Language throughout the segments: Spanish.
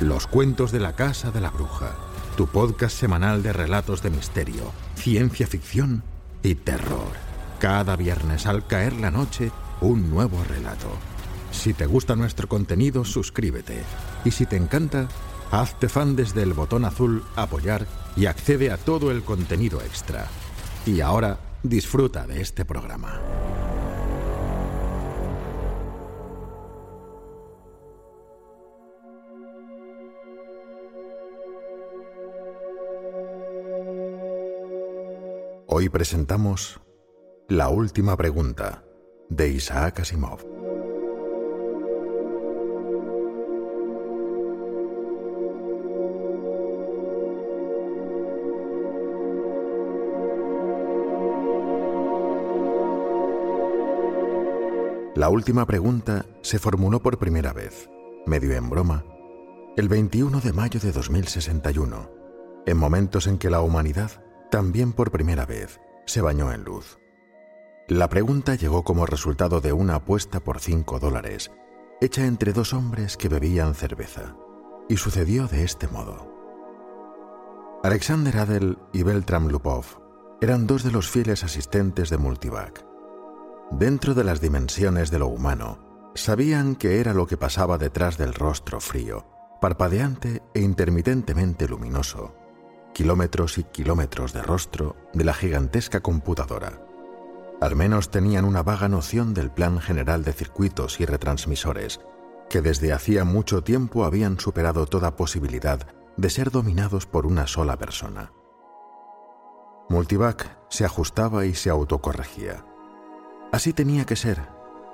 Los cuentos de la casa de la bruja, tu podcast semanal de relatos de misterio, ciencia ficción y terror. Cada viernes al caer la noche, un nuevo relato. Si te gusta nuestro contenido, suscríbete. Y si te encanta, hazte fan desde el botón azul apoyar y accede a todo el contenido extra. Y ahora, disfruta de este programa. Hoy presentamos La última pregunta de Isaac Asimov. La última pregunta se formuló por primera vez, medio en broma, el 21 de mayo de 2061, en momentos en que la humanidad también por primera vez se bañó en luz. La pregunta llegó como resultado de una apuesta por cinco dólares, hecha entre dos hombres que bebían cerveza, y sucedió de este modo. Alexander Adel y Beltram Lupov eran dos de los fieles asistentes de Multivac. Dentro de las dimensiones de lo humano, sabían que era lo que pasaba detrás del rostro frío, parpadeante e intermitentemente luminoso, kilómetros y kilómetros de rostro de la gigantesca computadora. Al menos tenían una vaga noción del plan general de circuitos y retransmisores, que desde hacía mucho tiempo habían superado toda posibilidad de ser dominados por una sola persona. Multivac se ajustaba y se autocorregía. Así tenía que ser,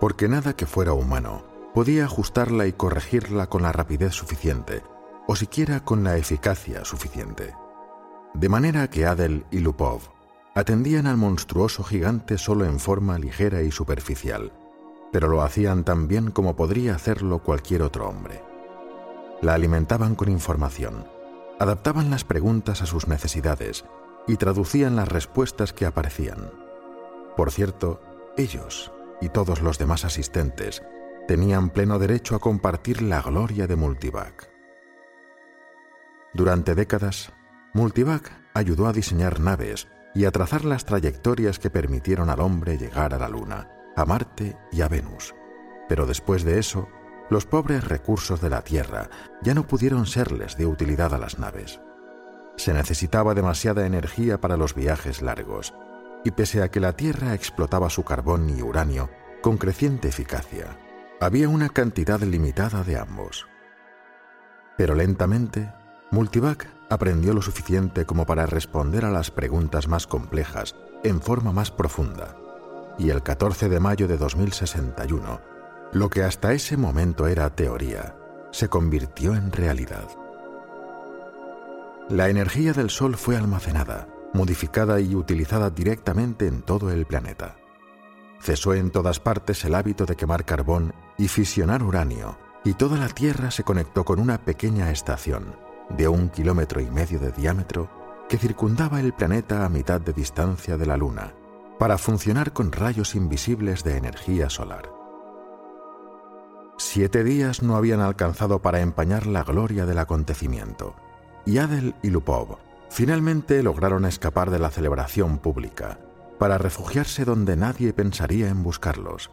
porque nada que fuera humano podía ajustarla y corregirla con la rapidez suficiente, o siquiera con la eficacia suficiente. De manera que Adel y Lupov atendían al monstruoso gigante solo en forma ligera y superficial, pero lo hacían tan bien como podría hacerlo cualquier otro hombre. La alimentaban con información, adaptaban las preguntas a sus necesidades y traducían las respuestas que aparecían. Por cierto, ellos y todos los demás asistentes tenían pleno derecho a compartir la gloria de Multivac. Durante décadas, Multivac ayudó a diseñar naves y a trazar las trayectorias que permitieron al hombre llegar a la Luna, a Marte y a Venus. Pero después de eso, los pobres recursos de la Tierra ya no pudieron serles de utilidad a las naves. Se necesitaba demasiada energía para los viajes largos, y pese a que la Tierra explotaba su carbón y uranio con creciente eficacia, había una cantidad limitada de ambos. Pero lentamente, Multivac aprendió lo suficiente como para responder a las preguntas más complejas en forma más profunda. Y el 14 de mayo de 2061, lo que hasta ese momento era teoría, se convirtió en realidad. La energía del Sol fue almacenada, modificada y utilizada directamente en todo el planeta. Cesó en todas partes el hábito de quemar carbón y fisionar uranio, y toda la Tierra se conectó con una pequeña estación, de un kilómetro y medio de diámetro que circundaba el planeta a mitad de distancia de la Luna, para funcionar con rayos invisibles de energía solar. Siete días no habían alcanzado para empañar la gloria del acontecimiento, y Adel y Lupov finalmente lograron escapar de la celebración pública, para refugiarse donde nadie pensaría en buscarlos,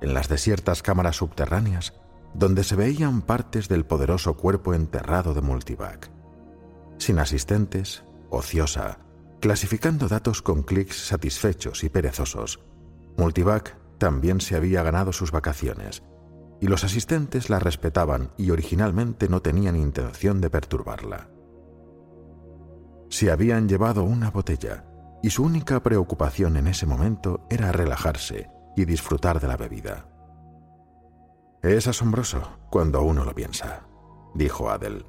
en las desiertas cámaras subterráneas donde se veían partes del poderoso cuerpo enterrado de Multivac. Sin asistentes, ociosa, clasificando datos con clics satisfechos y perezosos, Multivac también se había ganado sus vacaciones, y los asistentes la respetaban y originalmente no tenían intención de perturbarla. Se habían llevado una botella, y su única preocupación en ese momento era relajarse y disfrutar de la bebida. Es asombroso cuando uno lo piensa, dijo Adel.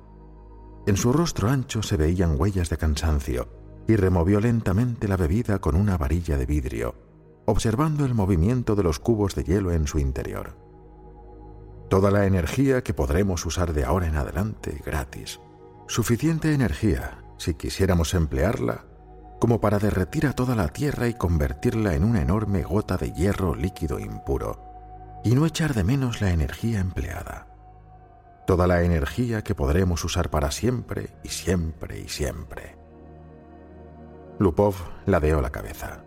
En su rostro ancho se veían huellas de cansancio y removió lentamente la bebida con una varilla de vidrio, observando el movimiento de los cubos de hielo en su interior. Toda la energía que podremos usar de ahora en adelante gratis. Suficiente energía, si quisiéramos emplearla, como para derretir a toda la Tierra y convertirla en una enorme gota de hierro líquido impuro y no echar de menos la energía empleada. toda la energía que podremos usar para siempre y siempre y siempre. Lupov ladeó la cabeza.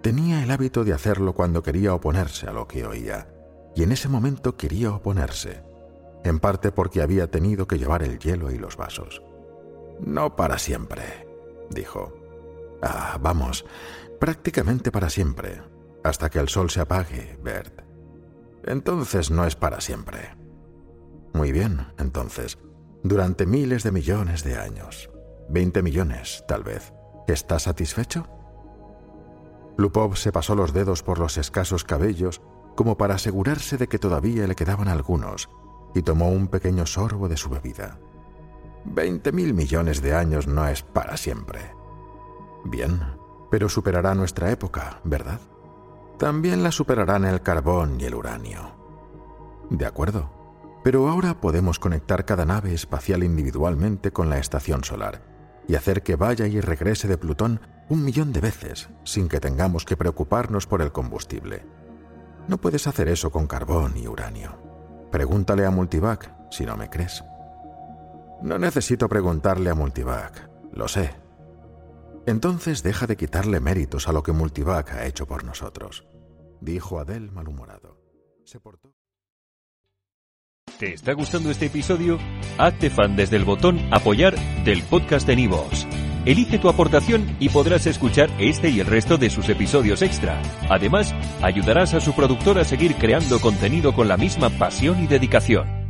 Tenía el hábito de hacerlo cuando quería oponerse a lo que oía, y en ese momento quería oponerse, en parte porque había tenido que llevar el hielo y los vasos. No para siempre, dijo. Ah, vamos, prácticamente para siempre, hasta que el sol se apague, Bert. Entonces no es para siempre. Muy bien, entonces, durante miles de millones de años, veinte millones, tal vez, ¿estás satisfecho? Lupov se pasó los dedos por los escasos cabellos como para asegurarse de que todavía le quedaban algunos y tomó un pequeño sorbo de su bebida. Veinte mil millones de años no es para siempre. Bien, pero superará nuestra época, ¿verdad? También la superarán el carbón y el uranio. De acuerdo, pero ahora podemos conectar cada nave espacial individualmente con la estación solar y hacer que vaya y regrese de Plutón un millón de veces sin que tengamos que preocuparnos por el combustible. No puedes hacer eso con carbón y uranio. Pregúntale a Multivac si no me crees. No necesito preguntarle a Multivac, lo sé. Entonces deja de quitarle méritos a lo que Multivac ha hecho por nosotros, dijo Adel malhumorado. Se portó. ¿Te está gustando este episodio? Hazte fan desde el botón Apoyar del podcast de Nivos. Elige tu aportación y podrás escuchar este y el resto de sus episodios extra. Además, ayudarás a su productor a seguir creando contenido con la misma pasión y dedicación.